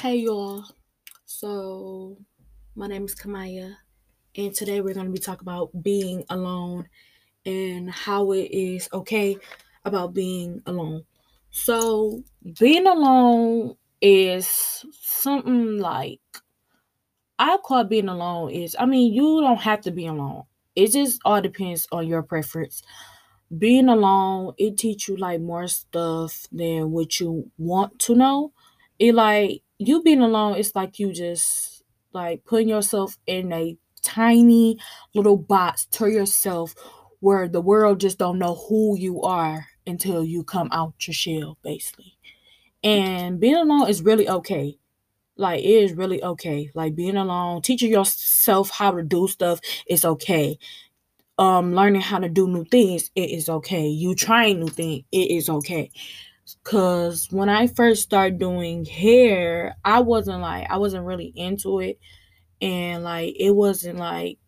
Hey y'all. So my name is Kamaya and today we're going to be talking about being alone and how it is okay about being alone. So being alone is something like I call being alone is I mean you don't have to be alone. It just all depends on your preference. Being alone, it teach you like more stuff than what you want to know. It like you being alone, it's like you just like putting yourself in a tiny little box to yourself where the world just don't know who you are until you come out your shell, basically. And being alone is really okay. Like it is really okay. Like being alone, teaching yourself how to do stuff is okay. Um, learning how to do new things, it is okay. You trying new things, it is okay. Cause when I first started doing hair, I wasn't like I wasn't really into it. And like it wasn't like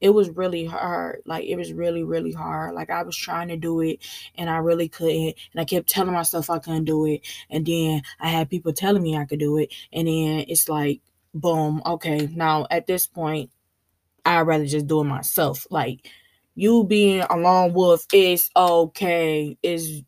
it was really hard. Like it was really, really hard. Like I was trying to do it and I really couldn't. And I kept telling myself I couldn't do it. And then I had people telling me I could do it. And then it's like, boom, okay, now at this point, I'd rather just do it myself. Like you being alone with is okay. Is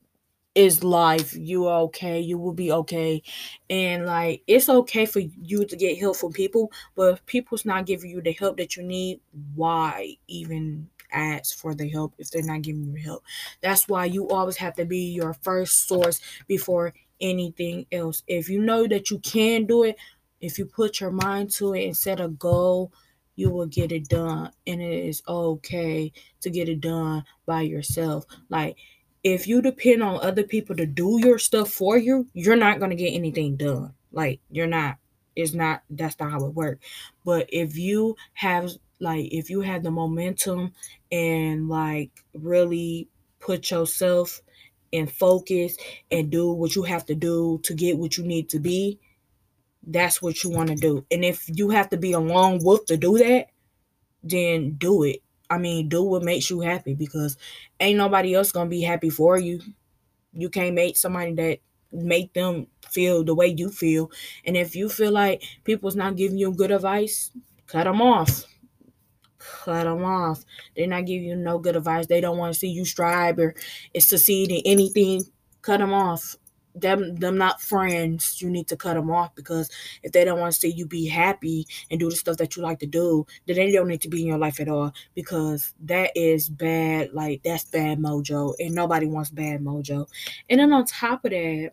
is life. You are okay. You will be okay. And like it's okay for you to get help from people, but if people's not giving you the help that you need, why even ask for the help if they're not giving you help? That's why you always have to be your first source before anything else. If you know that you can do it, if you put your mind to it and set a goal, you will get it done. And it is okay to get it done by yourself. Like if you depend on other people to do your stuff for you, you're not going to get anything done. Like you're not it's not that's not how it works. But if you have like if you have the momentum and like really put yourself in focus and do what you have to do to get what you need to be, that's what you want to do. And if you have to be a lone wolf to do that, then do it. I mean, do what makes you happy because ain't nobody else gonna be happy for you. You can't make somebody that make them feel the way you feel. And if you feel like people's not giving you good advice, cut them off. Cut them off. They're not giving you no good advice. They don't want to see you strive or succeed in anything. Cut them off them them not friends you need to cut them off because if they don't want to see you be happy and do the stuff that you like to do then they don't need to be in your life at all because that is bad like that's bad mojo and nobody wants bad mojo. And then on top of that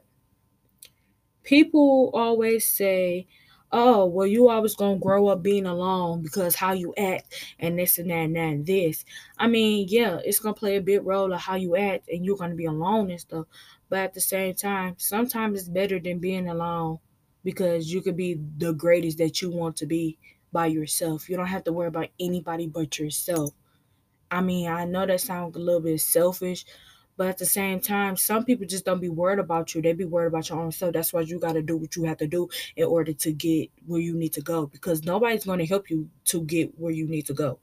people always say oh well you always gonna grow up being alone because how you act and this and that and that and this. I mean yeah it's gonna play a big role of how you act and you're gonna be alone and stuff but at the same time, sometimes it's better than being alone because you could be the greatest that you want to be by yourself. You don't have to worry about anybody but yourself. I mean, I know that sounds a little bit selfish, but at the same time, some people just don't be worried about you. They be worried about your own self. That's why you got to do what you have to do in order to get where you need to go because nobody's going to help you to get where you need to go.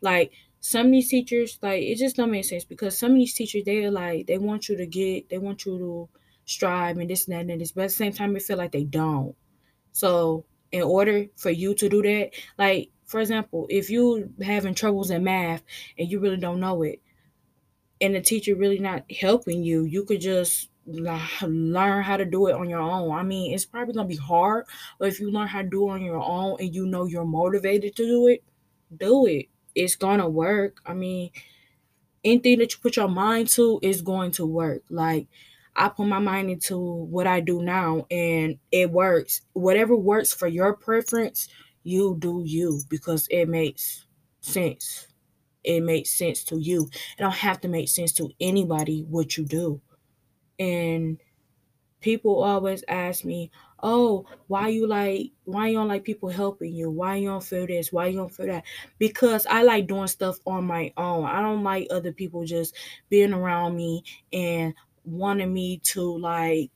Like, some of these teachers like it just don't make sense because some of these teachers they're like they want you to get they want you to strive and this and that and this but at the same time they feel like they don't so in order for you to do that like for example if you having troubles in math and you really don't know it and the teacher really not helping you you could just learn how to do it on your own. I mean, it's probably gonna be hard, but if you learn how to do it on your own and you know you're motivated to do it, do it it's gonna work. I mean, anything that you put your mind to is going to work. Like I put my mind into what I do now and it works. Whatever works for your preference, you do you because it makes sense. It makes sense to you. It don't have to make sense to anybody what you do. And people always ask me, oh, why you like, why you don't like people helping you? Why you don't feel this? Why you don't feel that? Because I like doing stuff on my own. I don't like other people just being around me and wanting me to like,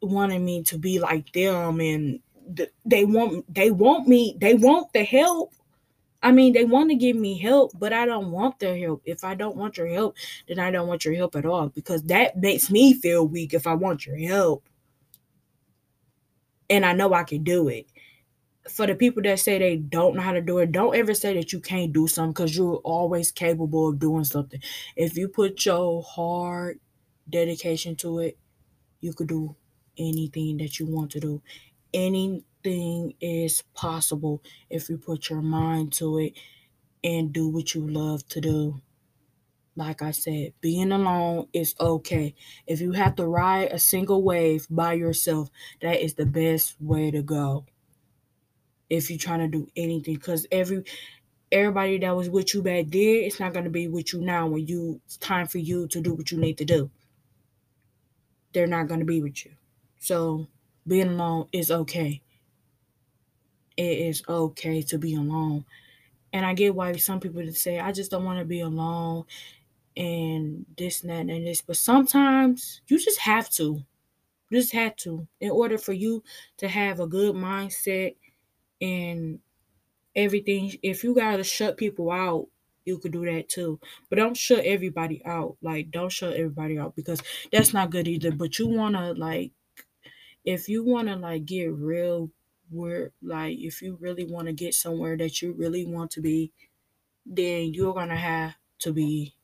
wanting me to be like them and they want they want me they want the help I mean, they want to give me help, but I don't want their help. If I don't want your help, then I don't want your help at all because that makes me feel weak if I want your help. And I know I can do it. For the people that say they don't know how to do it, don't ever say that you can't do something because you're always capable of doing something. If you put your hard dedication to it, you could do anything that you want to do. Anything is possible if you put your mind to it and do what you love to do. Like I said, being alone is okay. If you have to ride a single wave by yourself, that is the best way to go. If you're trying to do anything, because every everybody that was with you back then, it's not gonna be with you now when you it's time for you to do what you need to do. They're not gonna be with you. So being alone is okay. It is okay to be alone. And I get why some people say, I just don't want to be alone and this and that and this. But sometimes you just have to. You just have to. In order for you to have a good mindset and everything, if you gotta shut people out, you could do that too. But don't shut everybody out. Like don't shut everybody out because that's not good either. But you wanna like if you wanna like get real where like if you really want to get somewhere that you really want to be, then you're gonna have to be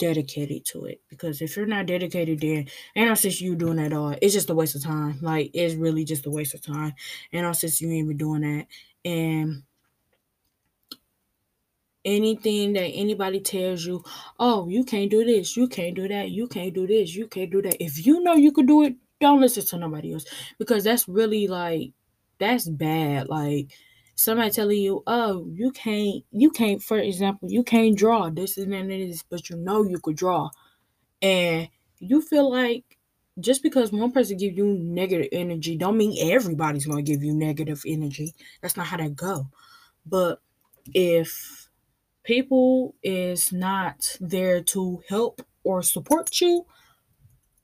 dedicated to it. Because if you're not dedicated, then ain't no sense you doing that at all. It's just a waste of time. Like it's really just a waste of time. Ain't no sense you ain't even doing that. And anything that anybody tells you, oh, you can't do this, you can't do that, you can't do this, you can't do that. If you know you could do it, don't listen to nobody else because that's really like that's bad. Like somebody telling you, oh, you can't, you can't, for example, you can't draw this and that and this, but you know you could draw, and you feel like just because one person give you negative energy, don't mean everybody's gonna give you negative energy. That's not how that go. But if people is not there to help or support you,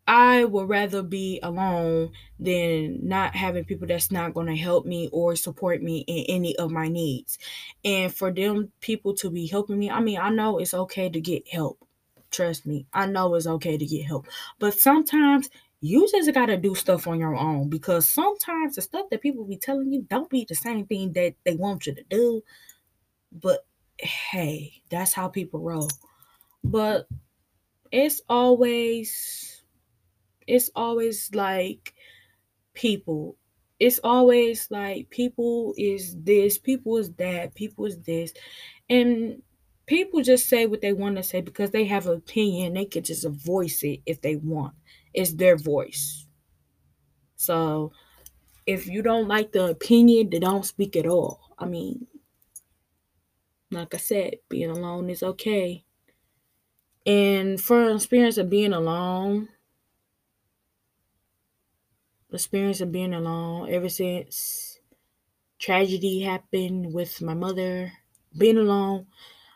I would rather be alone than not having people that's not going to help me or support me in any of my needs. And for them people to be helping me, I mean, I know it's okay to get help. Trust me, I know it's okay to get help. But sometimes you just got to do stuff on your own because sometimes the stuff that people be telling you don't be the same thing that they want you to do. But hey, that's how people roll. But it's always it's always like people. It's always like people is this, people is that, people is this. And people just say what they want to say because they have an opinion. They can just voice it if they want. It's their voice. So if you don't like the opinion, then don't speak at all. I mean, like I said, being alone is okay. And for experience of being alone, experience of being alone ever since tragedy happened with my mother, being alone.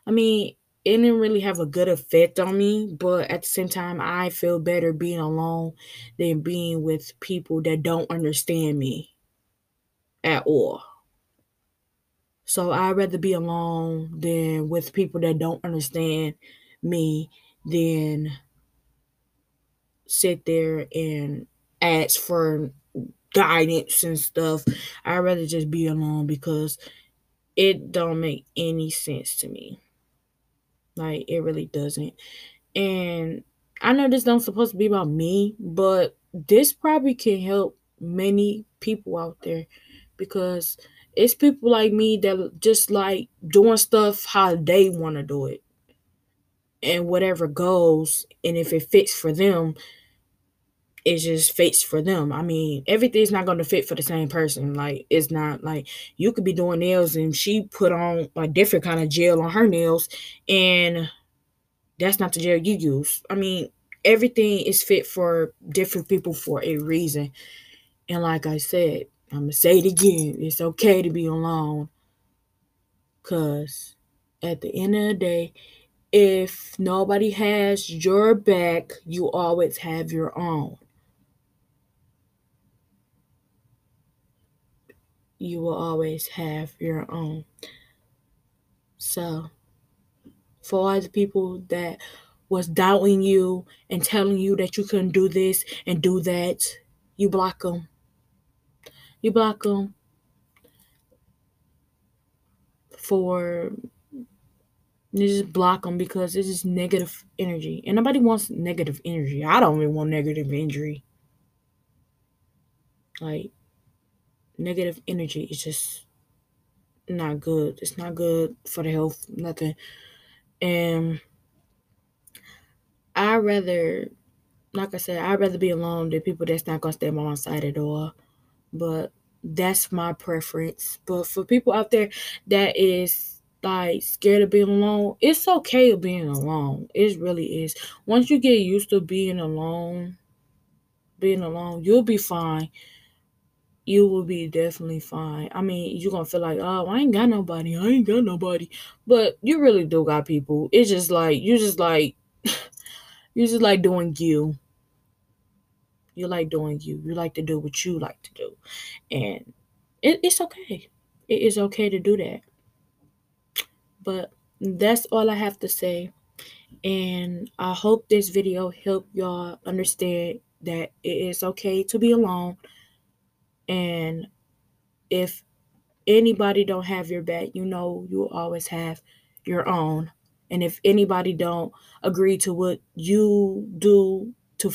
I mean, it didn't really have a good effect on me, but at the same time, I feel better being alone than being with people that don't understand me at all. So I'd rather be alone than with people that don't understand me than sit there and ask for guidance and stuff. I'd rather just be alone because it don't make any sense to me. Like it really doesn't. And I know this don't supposed to be about me, but this probably can help many people out there because it's people like me that just like doing stuff how they want to do it and whatever goes and if it fits for them it just fits for them. I mean, everything's not going to fit for the same person. Like, it's not like you could be doing nails and she put on a different kind of gel on her nails, and that's not the gel you use. I mean, everything is fit for different people for a reason. And like I said, I'm going to say it again it's okay to be alone. Because at the end of the day, if nobody has your back, you always have your own. You will always have your own. So, for all the people that was doubting you and telling you that you couldn't do this and do that, you block them. You block them for you just block them because it's just negative energy, and nobody wants negative energy. I don't even want negative energy. Like negative energy is just not good. It's not good for the health. Nothing. And I rather, like I said, I'd rather be alone than people that's not gonna stay by my side at all. But that's my preference. But for people out there that is like scared of being alone, it's okay being alone. It really is. Once you get used to being alone, being alone, you'll be fine. You will be definitely fine. I mean, you're gonna feel like, oh, I ain't got nobody. I ain't got nobody. But you really do got people. It's just like you just like you're just like doing you. You like doing you. You like to do what you like to do. And it, it's okay. It is okay to do that. But that's all I have to say. And I hope this video helped y'all understand that it is okay to be alone. And if anybody don't have your back, you know you'll always have your own. And if anybody don't agree to what you do to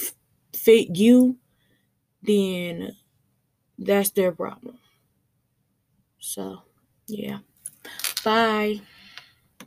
fit you, then that's their problem. So, yeah. Bye.